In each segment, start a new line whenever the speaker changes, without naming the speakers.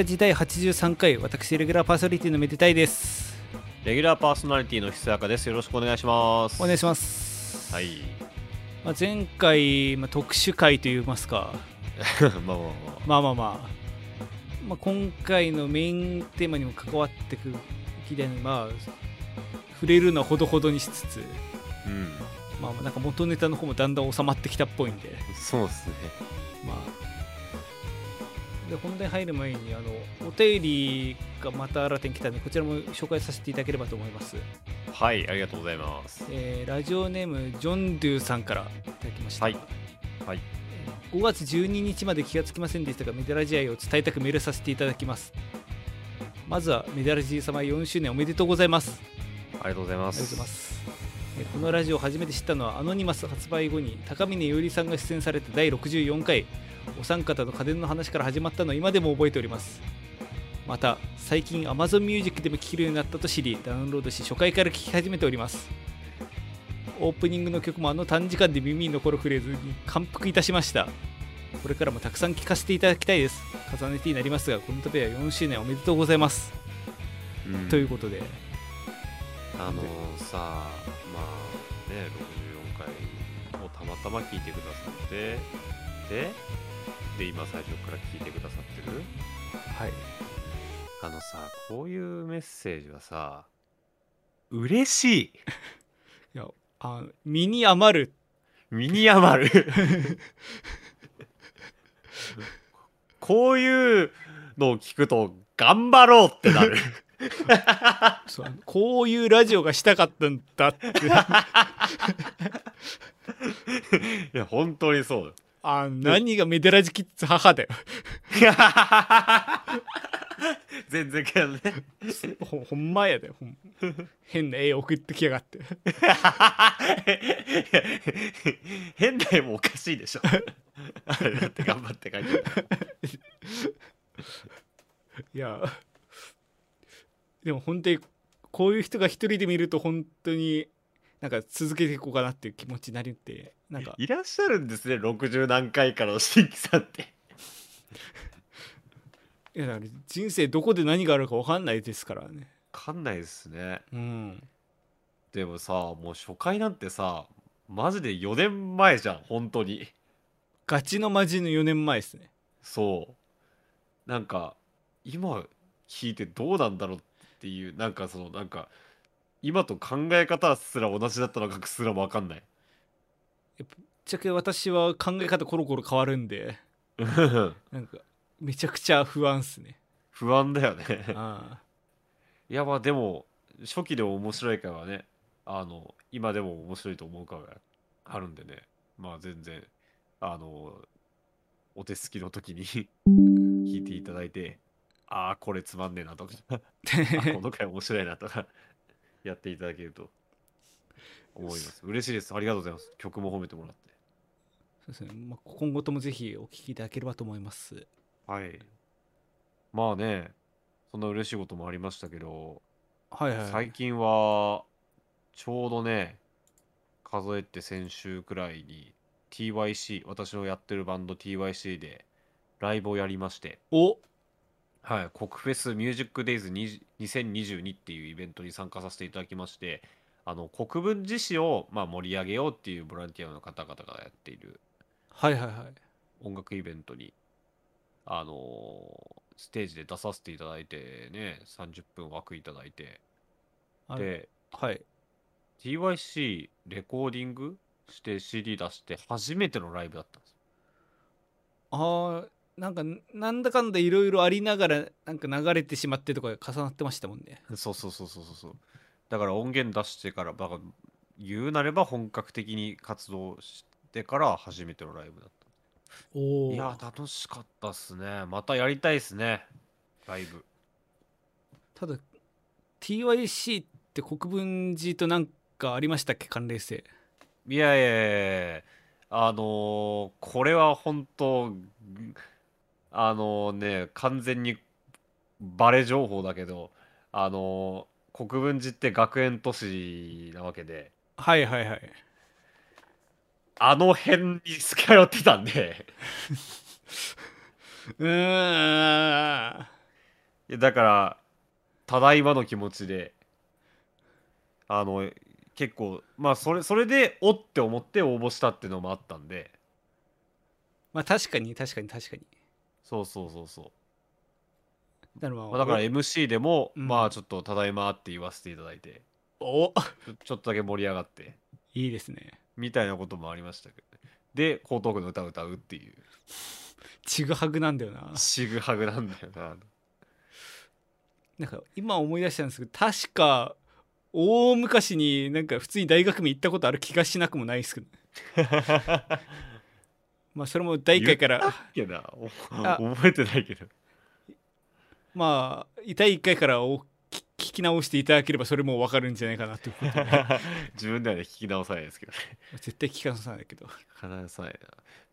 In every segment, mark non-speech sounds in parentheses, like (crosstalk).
ラ時代83回私レギュラーパーソナリティのめでたいです。
レギュラーパーソナリティのひそやかです。よろしくお願いします。
お願いします、
はい。
まあ、前回、まあ、特殊回といいますか。(laughs)
まあまあまあ。
まあまあまあ、まあ、今回のメインテーマにも関わってくる議題にまあ触れるのはほどほどにしつつ。
うん。
まあなんか元ネタの方もだんだん収まってきたっぽいんで。
そうですね。
まあで本題入る前にあのお便りがまた新たに来たんでこちらも紹介させていただければと思います、
はいありがとうございます。
えーラジオネームジョンドゥさんからいただきました、
はい。はい。
5月12日まで気がつきませんでしたがメダラジ愛を伝えたくメールさせていただきます。まずはメダラジ様4周年おめでとうございます。
ありがとうございま
ありがとう
す
ございます。えこのラジオを初めて知ったのはアノニマス発売後に高峰よりさんが出演された第64回お三方の家電の話から始まったのを今でも覚えております。また最近 Amazon Music でも聴けるようになったと知りダウンロードし初回から聴き始めております。オープニングの曲もあの短時間で耳に残るフレーズに感服いたしました。これからもたくさん聴かせていただきたいです。重ねてになりますがこの度は4周年おめでとうございます、
うん。
ということで。
あのさまあね64回をたまたま聞いてくださってでで今最初から聞いてくださってる？
はい。
あのさこういうメッセージはさ嬉しい。(laughs)
いやあ身に余る。
身に余る。(laughs) こういうのを聞くと頑張ろうってなる (laughs) (laughs)
そうこういうラジオがしたかったんだって。(laughs)
いや本当にそう。
あ何がメデラジキッズ母だよ。(laughs)
全然けどね。
ほほんまやだよほん。変な絵送ってきやがって。
変な絵もおかしいでしょ。あれだって頑張って書いてる。
いやでも本当にこういう人が一人で見ると本当になんか続けていこうかなっていう気持ちになるってなんか。
いらっしゃるんですね60何回からの新規さんって。(laughs)
いやだから人生どこで何があるか分かんないですからね。
わかんないですね。
うん。
でもさもう初回なんてさマジで4年前じゃん本当に。
ガチのマジの4年前ですね。
そう。なんか今聞いてどうなんだろうっていうなんかそのなんか今と考え方すら同じだったのかすらも分かんない。
ぶっちゃけ私は考え方コロコロ変わるんでなんかめちゃくちゃ不安っすね。
不安だよね。
あ
いやまあでも初期でも面白い回はねあの今でも面白いと思う回があるんでね。まあ全然あのお手すきの時に (laughs) 聞いていただいてああこれつまんねえなとか。(laughs) あこの回面白いなとか。(laughs) やっていただけると思います。嬉しいです。ありがとうございます。曲も褒めてもらって。
そうですね、まあ、今後ともぜひお聞きいただければと思います。
はい。まあねそんな嬉しいこともありましたけど
はいはい
最近はちょうどね数えて先週くらいに TYC 私のやってるバンド TYC でライブをやりまして。
お
はい国フェスミュージックデイズ2022っていうイベントに参加させていただきましてあの国分寺市をまあ盛り上げようっていうボランティアの方々がやっている
はいはいはい。
音楽イベントにあのーステージで出させていただいてね30分枠いただいて。
あれ
で
はい。
TYC レコーディングして CD 出して初めてのライブだったんです
あーなんかなんだかんだいろいろありながらなんか流れてしまってとか重なってましたもんね。
そうそうそうそうそう。そうだから音源出してからだから言うなれば本格的に活動してから初めてのライブだっ
おお
たいや楽しかったっすね。またやりたいっすね。ライブ。
ただ TYC って国分寺となんかありましたっけ？関連性。
いやいやいやいや。あのーこれは本当あのね完全にバレ情報だけどあのー国分寺って学園都市なわけで。
はいはいはい。
あの辺に通ってたんで。(laughs)
うーん。
いやだからただいまの気持ちであの結構まあそれそれでおって思って応募したっていうのもあったんで。
まあ確かに確かに確かに
そうそうそうそう。
だから,、まあ
まあ、だから MC でも、
うん。
まあちょっと「ただいま」って言わせていただいて。
お。
ち (laughs) ょちょっとだけ盛り上がって。
いいですね。
みたいなこともありましたけど。ねで江東区の歌を歌うっていう。
ちぐはぐなんだよな。
ちぐはぐなんだよな。
なんか今思い出したんですけど確か大昔になんか普通に大学名行ったことある気がしなくもないですけど (laughs) まあそれも第1回から。
けどお (laughs)
あ
覚えてないけど。
まあ第1回からお聞聞き直していただければそれも分かるんじゃないかなと (laughs)
自分ではね聞き直さないですけどね。
絶対聞かさないけど。
聞かなさいな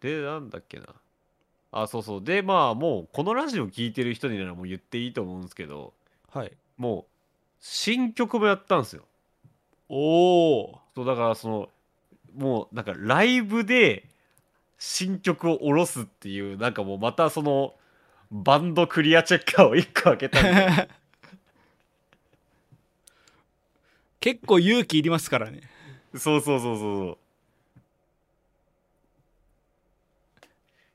でなんだっけな。あそうそう。でまあもうこのラジオ聞いてる人にならもう言っていいと思うんですけど。
はい。
もう新曲もやったんですよ。
おお
そうだからそのもうなんかライブで新曲を下ろすっていうなんかもうまたそのバンドクリアチェッカーを1個開けたんで (laughs)
結構勇気いりますからね。
そうそうそうそうそう。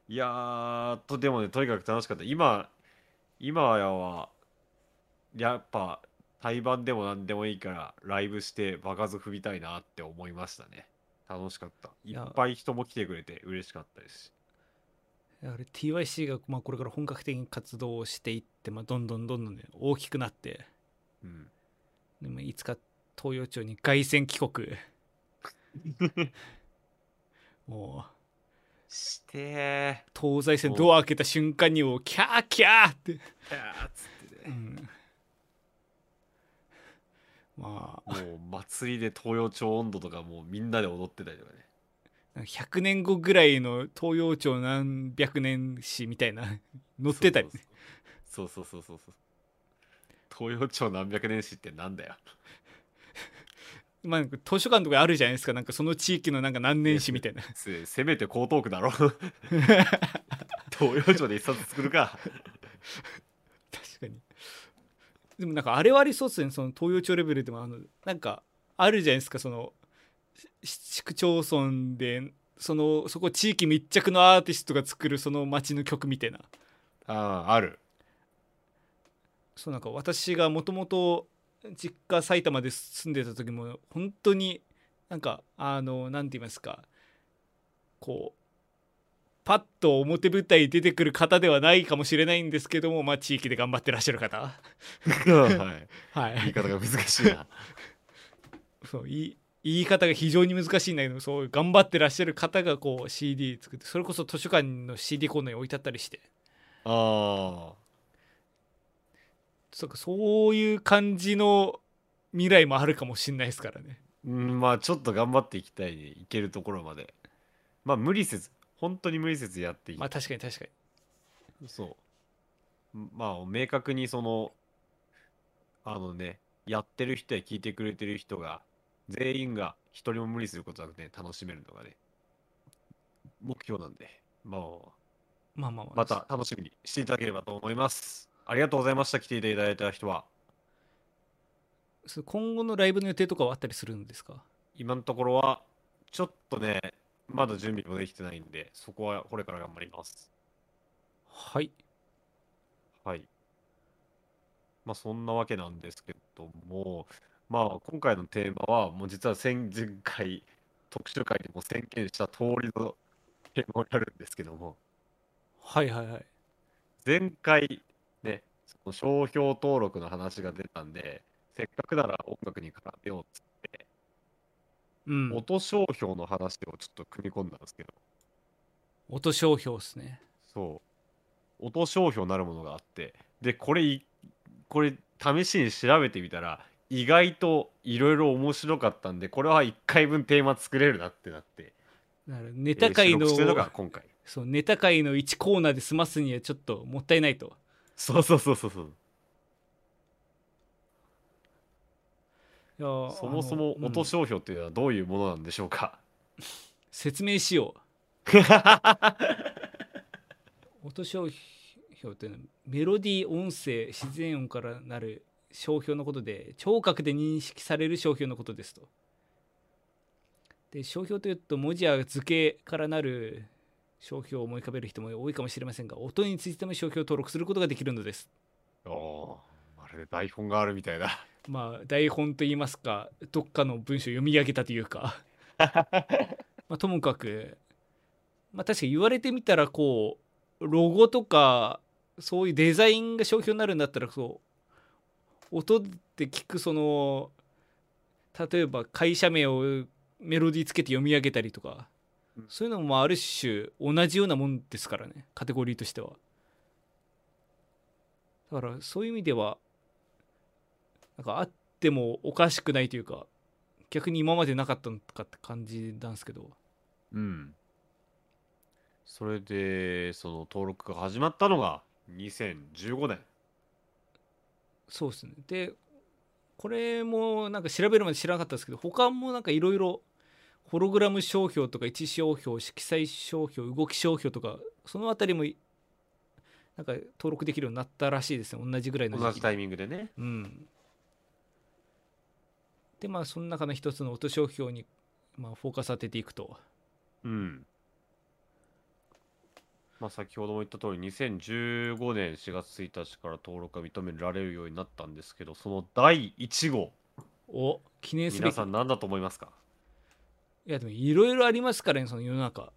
いやーとでもねとにかく楽しかった。今今やはやっぱ対バンでも何でもいいからライブして場数踏みたいなって思いましたね楽しかった。いっぱい人も来てくれて嬉しかったです。し
あれ TYC がまあこれから本格的に活動をしていって、まあ、どんどんどんどん、ね、大きくなって。
うん。
でもいつか東洋町に凱旋帰国。(laughs) もう。
して
東西線ドア開けた瞬間にもうキャーキャーって、
ーキャーっつってね。
うん、まあ。
もう祭りで東洋町温度とかもうみんなで踊ってたりとかね。
100年後ぐらいの東洋町何百年史みたいな載ってたりね。
そうそうそうそうそう。東洋町何百年史ってなんだよ。(laughs)
まあ図書館とかあるじゃないですか。なんかその地域のなんか何年史みたいな。
せせめて江東区だろ。(laughs) 東洋町で一冊作るか。
確かにでもなんかあれはありそうっすね。その東洋町レベルでもあのなんかあるじゃないですか。その市区町村でそのそこ地域密着のアーティストが作るその街の曲みたいな。
ああある
そうなんか私がもともと実家埼玉で住んでた時も本当になんかあの何て言いますか。こうパッと表舞台に出てくる方ではないかもしれないんですけどもまあ地域で頑張ってらっしゃる方。(laughs)
はい。
はい。
言い方が難しいな。(laughs)
そう言い言い方が非常に難しいんだけどそう頑張ってらっしゃる方がこう CD 作ってそれこそ図書館の CD コーナーに置いてあったりして。
あ
そうかそういう感じの未来もあるかもしれないですからね。
ーうんまあちょっと頑張っていきたいね。いけるところまで。まあ無理せず本当に無理せずやっていき
まあ確かに確かに。
そう。まあ明確にそのあのねやってる人や聞いてくれてる人が全員が一人も無理することなくね楽しめるのがね目標なんで。まあ
まあまあま
た楽しみにしていただければと思います。ありがとうございました。来ていただいた人は。
今後のライブの予定とかはあったりするんですか？
今のところはちょっとねまだ準備もできてないんでそこはこれから頑張ります。
はい。
はい。まあそんなわけなんですけども、まあ今回のテーマはもう実は前前回特集会でも宣言した通りのテーマになるんですけども、
はいはいはい。
前回ね、その商標登録の話が出たんで、せっかくなら音楽に絡めようっつって、
うん。
音商標の話をちょっと組み込んだんですけど、
音商標ですね。
そう、音商標なるものがあって、で、これい、これ試しに調べてみたら、意外といろいろ面白かったんで、これは1回分テーマ作れるなってなって、
だからネタ界の,、
えーのが今回。
そうネタ界の1コーナーで済ますにはちょっともったいないと。
そうそうそうそうそう。
やー
そもそも音商標っていうのはどういうものなんでしょうか？
説明しよう音商標標というのはメロディー音声自然音からなる商標のことで聴覚で認識される商標のことですと。で商標というと文字や図形からなる商標を思い浮かべる人も多いかもしれませんが音についても商標を登録することができるのです。
おおーまるで台本があるみたいだ
まあ台本といいますかどっかの文章を読み上げたというか。(laughs) まあともかくまあ確かに言われてみたらこうロゴとかそういうデザインが商標になるんだったらそう音で聞くその例えば会社名をメロディーつけて読み上げたりとか
うん。
そういうのもある種同じようなもんですからねカテゴリーとしては。だからそういう意味ではなんかあってもおかしくないというか逆に今までなかったのかって感じなんですけど。
うん。それでその登録が始まったのが2015年。
そうですね。でこれもなんか調べるまで知らなかったですけど他もなんかいろいろホログラム商標とか位置商標色彩商標動き商標とかそのあたりもなんか登録できるようになったらしいですね。同じぐらいの時期
同じタイミングでね。
うんでまあその中の一つの音商標に、まあ、フォーカス当てていくと。
うん。まあ先ほども言った通り2015年4月1日から登録が認められるようになったんですけどその第1号
お記念すべ
皆
き
さん何だと思いますか？
いやでもいろいろありますからねその世の中。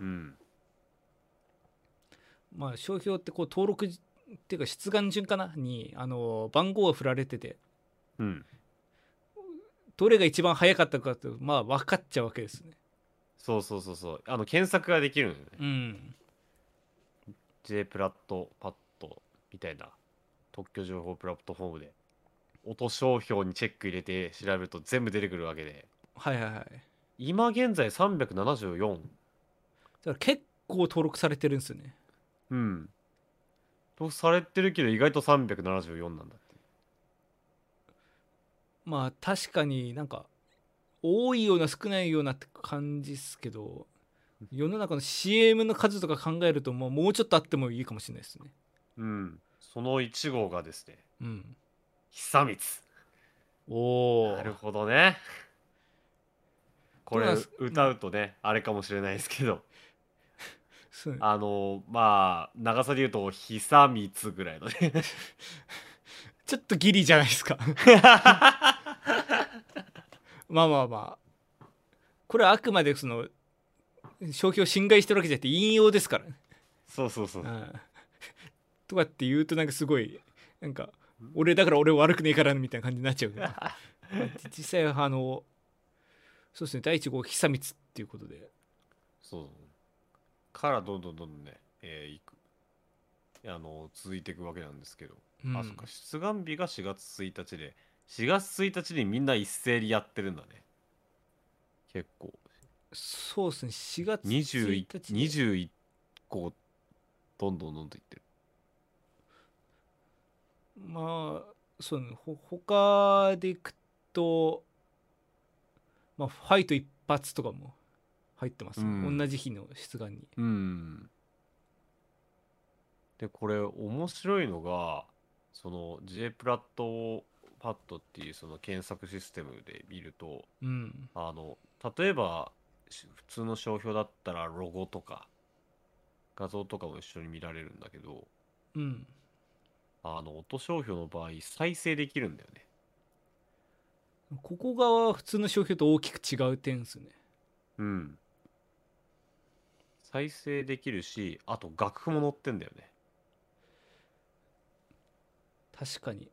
うん。
まあ商標ってこう登録っていうか出願順かな？にあの番号が振られてて。
うん
どれが一番早かったかってまあ分かっちゃうわけですね。
そうそうそうそう。あの検索ができるのよね。
うん。
J プラットパッドみたいな特許情報プラットフォームで音商標にチェック入れて調べると全部出てくるわけで。
はいはいはい。だか
今現在374
ら結構登録されてるんですよね。
うん。とされてるけど意外と374なんだ
まあ確かになんか多いような少ないようなって感じっすけど世の中の CM の数とか考えるともうもうちょっとあってもいいかもしれないですね。
うん。その1号がですね
うん。
久光。
おお
なるほどね。これ歌うとねあれかもしれないですけど。あのまあ長さで言うと久光ぐらいのね。(laughs)
ちょっとギリじゃないですか (laughs) まあまあまあ。これはあくまでその商標を侵害してるわけじゃなくて引用ですからね、
そうそうそう。
うん、とかって言うとなんかすごいなんか俺だから俺悪くねえからみたいな感じになっちゃうけど。(laughs) 実際はあのそうですね第一号久光っていうことで。
そう。からどんどんどんどんね、えーいく。あの続いていくわけなんですけど、
うん。
あそっか。出願日が4月1日で4月1日にみんな一斉にやってるんだね。結構。
そうですね。4月1
21
日で。
21個どんどんどんどんいってる。
まあそうね。ほ他でいくとまあファイト一発とかも入ってますね、
うん。
同じ日の出願に。
うん。でこれ面白いのがその J プラットパッドっていうその検索システムで見ると
うん。
あの例えばし普通の商標だったらロゴとか画像とかも一緒に見られるんだけど
うん。
あの音商標の場合再生できるんだよね。
ここがは普通の商標と大きく違う点ですね。
うん。再生できるしあと楽譜も載ってんだよね。
確かに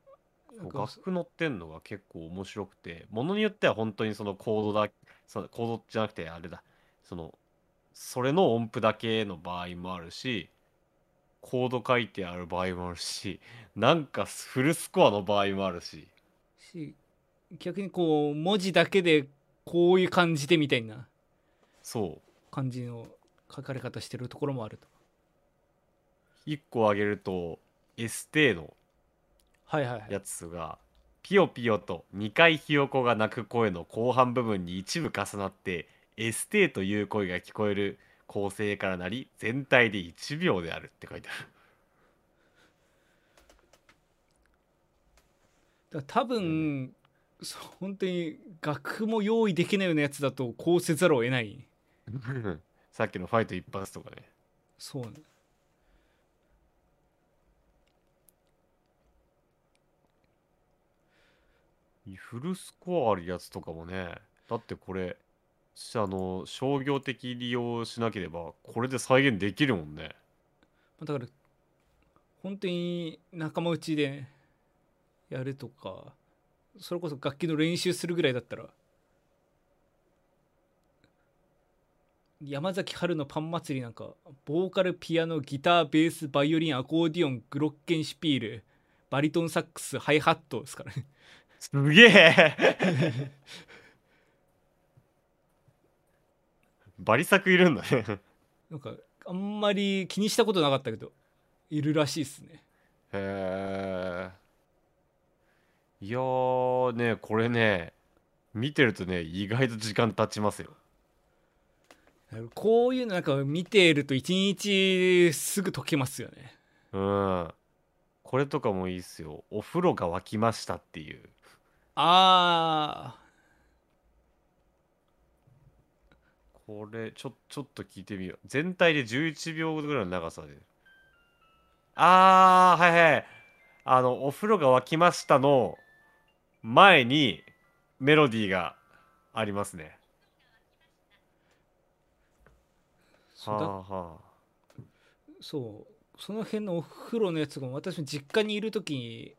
楽譜載ってんのが結構面白くてものによっては本当にそのコードだそのコードじゃなくてあれだ。そのそれの音符だけの場合もあるしコード書いてある場合もあるしなんかフルスコアの場合もあるし。
し逆にこう文字だけでこういう感じでみたいな
そう。
感じの書かれ方してるところもあると。
1個挙げるとエステーの
はいはいはい。
やつがピヨピヨと2回ひよこが鳴く声の後半部分に一部重なって「エステ」という声が聞こえる構成からなり全体で1秒であるって書いてある。(laughs)
だ多分、うんそう本当に楽譜も用意できないようなやつだとこうせざるを得ない。(laughs)
さっきのファイト一発とかね。
そうね。
フルスコアあるやつとかもね。だってこれしあの商業的利用しなければこれで再現できるもんね。
だから本当に仲間内でやるとかそれこそ楽器の練習するぐらいだったら山崎春のパン祭りなんかボーカルピアノギターベースバイオリンアコーディオングロッケンシピールバリトンサックスハイハットですからね。
すげえ。バリ作いるんだね。
なんかあんまり気にしたことなかったけどいるらしいっすね。
へえいやーねこれね見てるとね意外と時間経ちますよ。
こういうのなんか見ていると一日すぐ解けますよね。
うん。これとかもいいっすよ。お風呂が沸きましたっていう
あ
これちょちょっと聞いてみよう。全体で11秒ぐらいの長さで。あーはいはい。あのお風呂が沸きましたの前にメロディーがありますね。
そうだ。
はあは
そう。その辺のお風呂のやつが私も実家にいる時に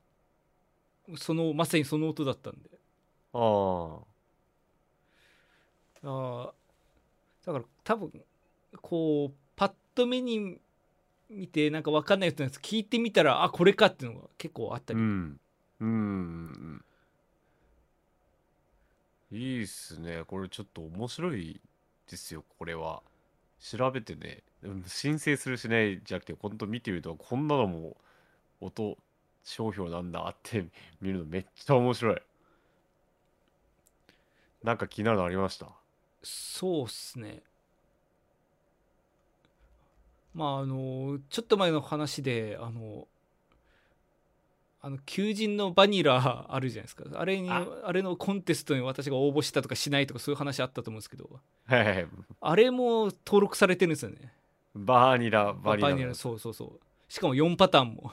そのまさにその音だったんで。
ああ。
だから多分こうパッと目に見てなんか分かんないやつ聞いてみたらあこれかっていうのが結構あったり、
うん。うん。いいっすね。これちょっと面白いですよこれは。調べてね。うん申請するしないじゃなくてほんと見てみるとこんなのも音商標なんだって (laughs) 見るのめっちゃ面白い。なんか気になるのありました？
そうっすね。まああのちょっと前の話であのあの求人のバニラ (laughs) あるじゃないですか。あれにあ？
あ
れのコンテストに私が応募したとかしないとかそういう話あったと思うんですけど。
はいはいはい。
あれも登録されてるんですよね。
バニラバニラ。
バニラそうそうそう。しかも4パターンも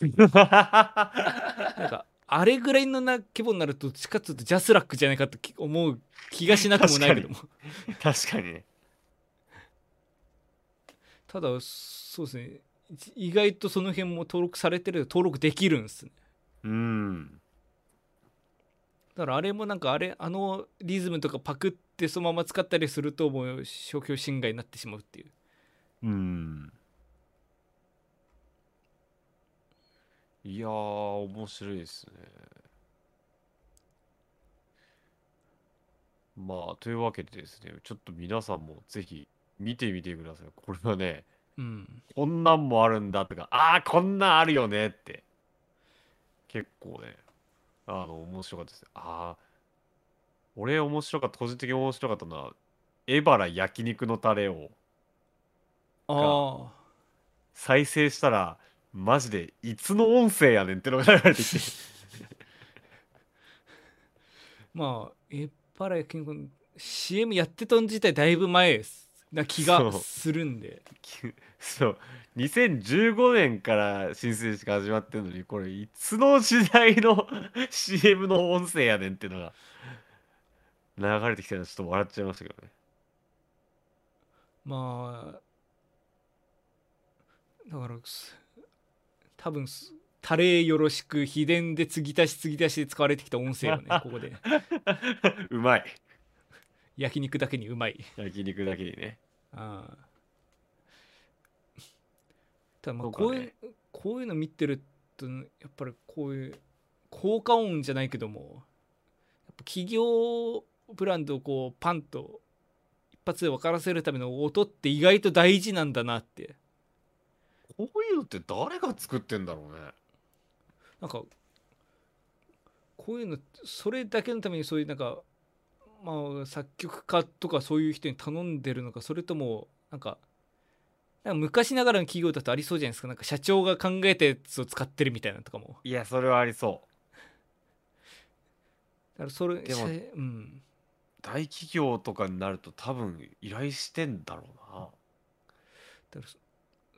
なんかあれぐらいのな規模になるとどっちかっていうとジャスラックじゃないかとき思う気がしなくもないけども。
確かに。ね。
ただそうですね。意外とその辺も登録されてる登録できるんですね。
うん。
だからあれもなんかあれあのリズムとかパクってそのまま使ったりするともう商標侵害になってしまうっていう。
うんいやー面白いですね。まあというわけでですねちょっと皆さんもぜひ見てみてください。これはね
うん。
こんなんもあるんだとかああこんなんあるよねって。結構ねあの面白かったです。ああ俺面白かった個人的に面白かったのはエバラ焼肉のタレを
ああ
再生したらマジでいつの音声やねんってのが流れてきて。(laughs)
まあえっぱらやけん CM やってたん自体だいぶ前ですな気がするんで。
そう。2015年から申請しか始まってんのにこれいつの時代の (laughs) CM の音声やねんっていうのが流れてきたのちょっと笑っちゃいましたけどね。
まあだからす多分すタレよろしく秘伝で継ぎ足し継ぎ足しで使われてきた音声をね (laughs) ここで。
うまい。
焼肉だけにうまい。
焼肉だけにね。
ああ。ただまあこういう、
ね
こういうの見てるとやっぱりこういう効果音じゃないけどもやっぱ企業ブランドをこうパンと一発で分からせるための音って意外と大事なんだなって
こういうのって誰が作ってんだろうね。
なんかこういうのそれだけのためにそういうなんかまあ作曲家とかそういう人に頼んでるのかそれともなんかなんか昔ながらの企業だとありそうじゃないですか。なんか社長が考えたやつを使ってるみたいなのとかも。
いやそれはありそ
からそれ
でも
せうん。
大企業とかになると多分依頼してんだろうな。
だから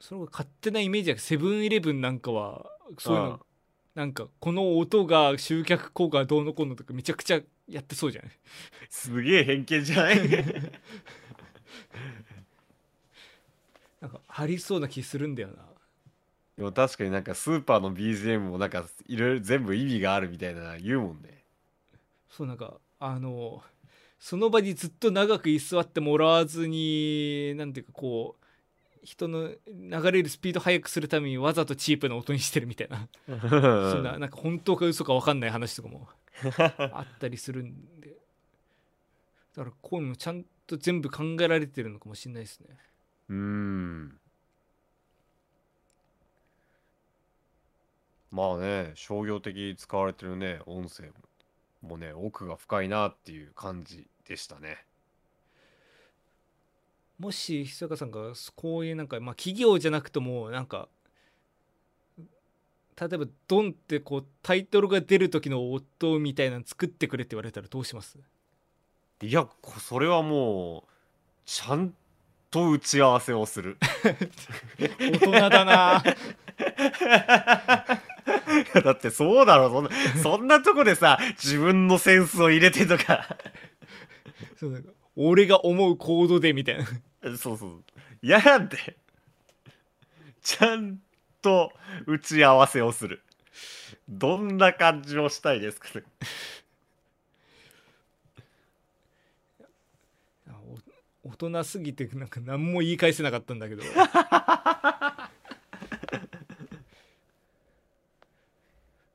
そそれが勝手なイメージだけどセブンイレブンなんかはそういうの、
うん。
なんかこの音が集客効果がどうのこうのとかめちゃくちゃやってそうじゃない？
すげえ偏見じゃない？
なんかありそうな気するんだよな。
でも確かになんかスーパーの BGM もなんかいろいろ全部意味があるみたいな言うもんね。
そうなんかあのその場にずっと長く居座ってもらわずになんていうかこう人の流れるスピード速くするためにわざとチープな音にしてるみたいな、そんな (laughs) なんか本当か嘘か分かんない話とかもあったりするんでだからこういうのちゃんと全部考えられてるのかもしれないですね
うーん。まあね、商業的に使われてるね、音声ももね、奥が深いなっていう感じでしたね。
もしひそかさんがこういうなんか、まあ、企業じゃなくてもなんか例えば「ドン」ってこうタイトルが出る時の音みたいなの作ってくれって言われたらどうします？
いや、こそれはもう、ちゃんと打ち合わせをする。(laughs)
大人だな (laughs)
だってそうだろ、そんな、そんなとこでさ、自分のセンスを入れてとか。
そうなんか俺が思うコードでみたいな
そうそう。嫌なんで。ちゃんと打ち合わせをする。どんな感じをしたいですかね。
大人すぎてなんか何も言い返せなかったんだけど (laughs)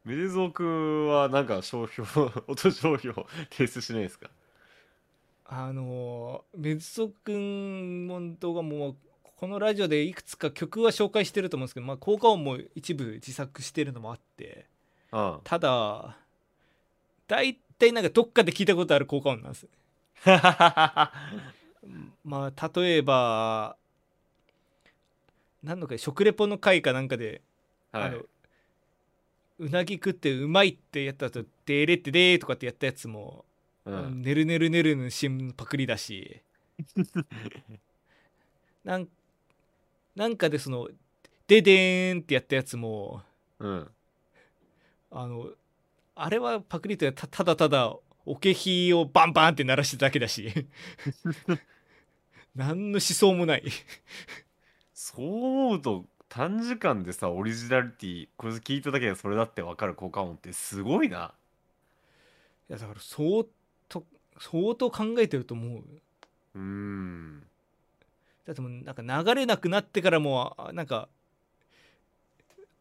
メデゾー君はなんか商標、(laughs) 音商標提出しないですか？
あのメズソ君も動画もこのラジオでいくつか曲は紹介してると思うんですけど、まあ、効果音も一部自作してるのもあって
うん。
ただ大体なんかどっかで聞いたことある効果音なんです (laughs) まあ例えば何のか食レポの回かなんかで、
はい
あの。うなぎ食ってうまいってやった後「でーれってでー」とかってやったやつも「
うん。
ねるねるねる」の CM パクリだし (laughs) なんなんかでその「ででーん」ってやったやつも
うん。
あのあれはパクリというよりたただただおけひをバンバンって鳴らしてただけだし (laughs) 何の思想もない
そう思うと、短時間でさ、オリジナリティ、これ聞いただけでそれだってわかる効果音ってすごいな。
いやだから相当相当考えてると思う
うーん。
だってもうなんか流れなくなってからもあなんか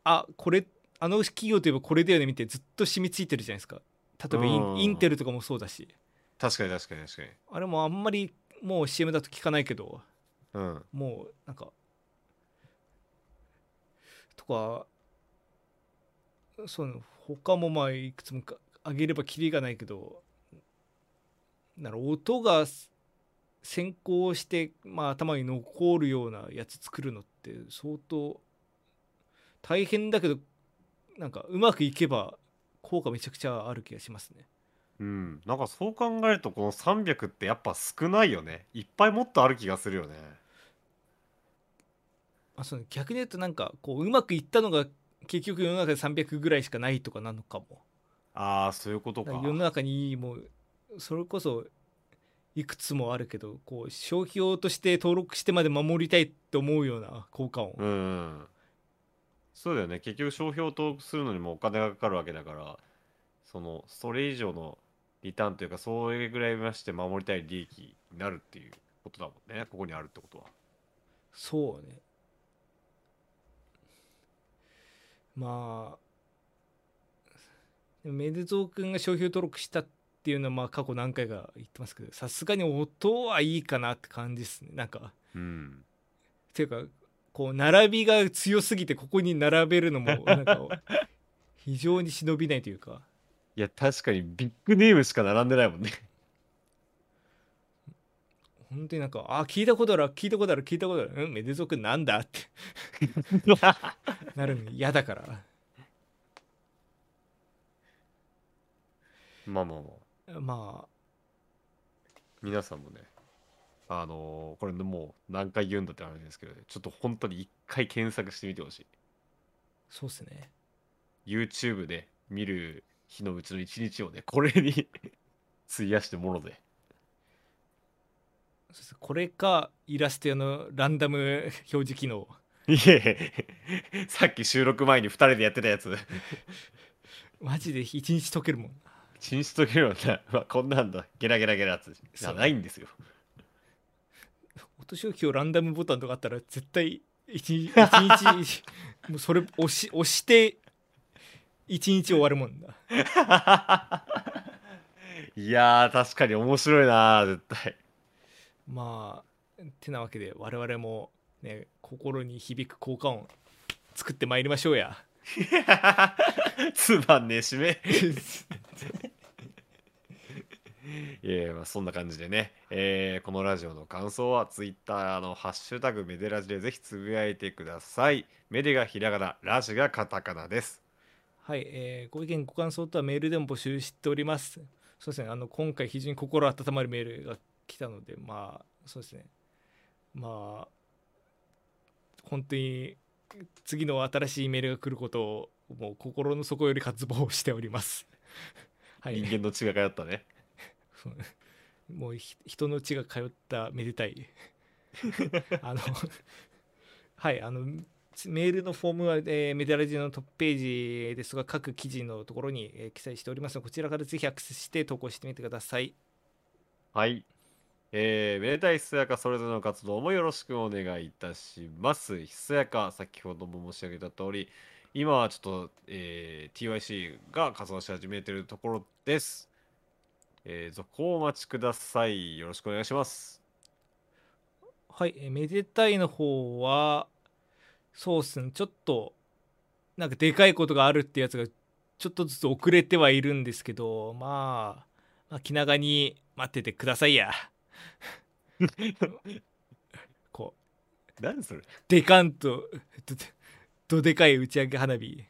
あこれあの企業といえばこれだよねみたいなずっと染みついてるじゃないですか例えばイ
うん
ンインテルとかもそうだし
確かに確かに確かに。
あれもあんまりもう CM だと聞かないけど
うん。
もうなんかとかそう他もまあいくつもか上げればキリがないけどなら音が先行して、まあ、頭に残るようなやつ作るのって相当大変だけどなんかうまくいけば効果めちゃくちゃある気がしますね。
うん。なんかそう考えると、この300ってやっぱ少ないよね。いっぱいもっとある気がするよね。
まあ、その逆に言うとなんかこううまくいったのが結局世の中で300ぐらいしかないとかなのかも。
ああ、そういうことか。
だから世の中にもうそれこそいくつもあるけどこう商標として登録してまで守りたいって思うような効果音、
うんうん。そうだよね。結局商標登録するのにもお金がかかるわけだから、その、それ以上のリターンというか、それぐらいまして守りたい利益になるっていうことだもんね。ここにあるってことは。
そうねまあでもメデゾー君が商標登録したっていうのはまあ過去何回か言ってますけどさすがに音はいいかなって感じですねなんか
うん。
っていうかこう並びが強すぎてここに並べるのもなんか非常に忍びないというか
いや、確かにビッグネームしか並んでないもんね。
本当になんかあ聞いたことある聞いたことある聞いたことあるうんメデゾー君なんだって (laughs) なるの嫌だから
まあまあまあ。
ま
皆さんもねあのーこれもう何回言うんだって話ですけどねちょっと本当に一回検索してみてほしい。
あそうっすね。
YouTube で見る日のうちの一日をねこれに (laughs) 費やしてもので
そうっす。これかイラスト屋のランダム (laughs) 表示機能。
いえ (laughs) さっき収録前に2人でやってたやつ。
マジで一日解けるもん
チンしとけるよなうわこんなんだ。ゲラゲラゲラって。じゃないんですよ。
落とし置きをランダムボタンとかあったら絶対一日一日もうそれ押し押して一日終わるもんだ
いやー確かに面白いな絶対。
まあてなわけで我々もね心に響く効果音作ってまいりましょうや。
つまんねえ締め (laughs) いやまあそんな感じでね、えーこのラジオの感想は Twitter の「ハッシュタグメデラジ」でぜひつぶやいてください。メデがひらがなラジがカタカナです。
はい、えーご意見ご感想とはメールでも募集しております。そうですねあの今回非常に心温まるメールが来たのでまあそうですね。まあ本当に次の新しいメールが来ることをもう心の底より渇望しております。はい。
人間の血が通ったね
もうひ人の血が通っためでたい (laughs) あのはいあのメールのフォームは、えーメディアラジオのトップページですが各記事のところに、えー記載しておりますのでこちらからぜひアクセスして投稿してみてください
はい。えー、めでたいひそやかそれぞれの活動もよろしくお願いいたします。ひそやか、先ほども申し上げた通り、今はちょっと、えー TYC が活動し始めているところです。えー、続行をお待ちください。よろしくお願いします。
はい、えーめでたいの方はそうっすね。ちょっとなんかでかいことがあるってやつがちょっとずつ遅れてはいるんですけどまあ、まあ、気長に待っててくださいや。(laughs) こう
何それ？
でかんとどどでかい打ち上げ花火。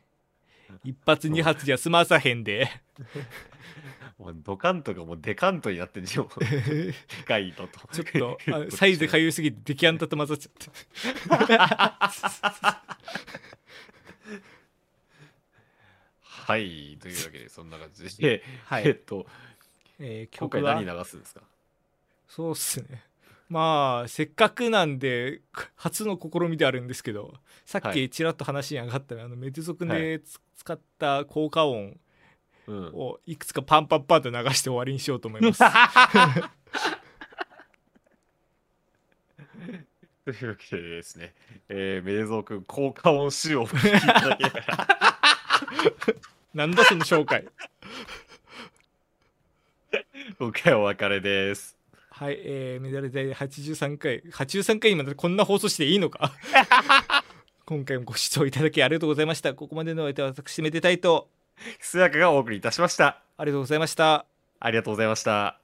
一発二発じゃ済まさへんで (laughs)
もうドカントがもうデカントになってんじゃん。でかいのと。
ちょっとあ (laughs) サイズかゆすぎてデキャンタと混ざっちゃって
はい。というわけで、そんな感じで。(laughs)
はい
えっと、
えー
今
曲は
回何流すんですか？
そうっすねまあせっかくなんで初の試みであるんですけどさっ
はい
きちらっと話に上がった、あのメデ族
は
でつ使った効果音
うん。
をいくつかパンパンパンと流して終わりにしようと思います。(laughs)
というわけでですね、えー、メデゾー君、効果音集をお聞きいただけながら、
なんだその紹介。(laughs)
今回はお別れです。
はい、えー、メダルで83回。83回にまでこんな放送していいのか？(laughs) 今回もご視聴いただきありがとうございました。ここまでのお相手は私めでたいと
ひそやかがお送りいたしました。
ありがとうございました
ありがとうございました。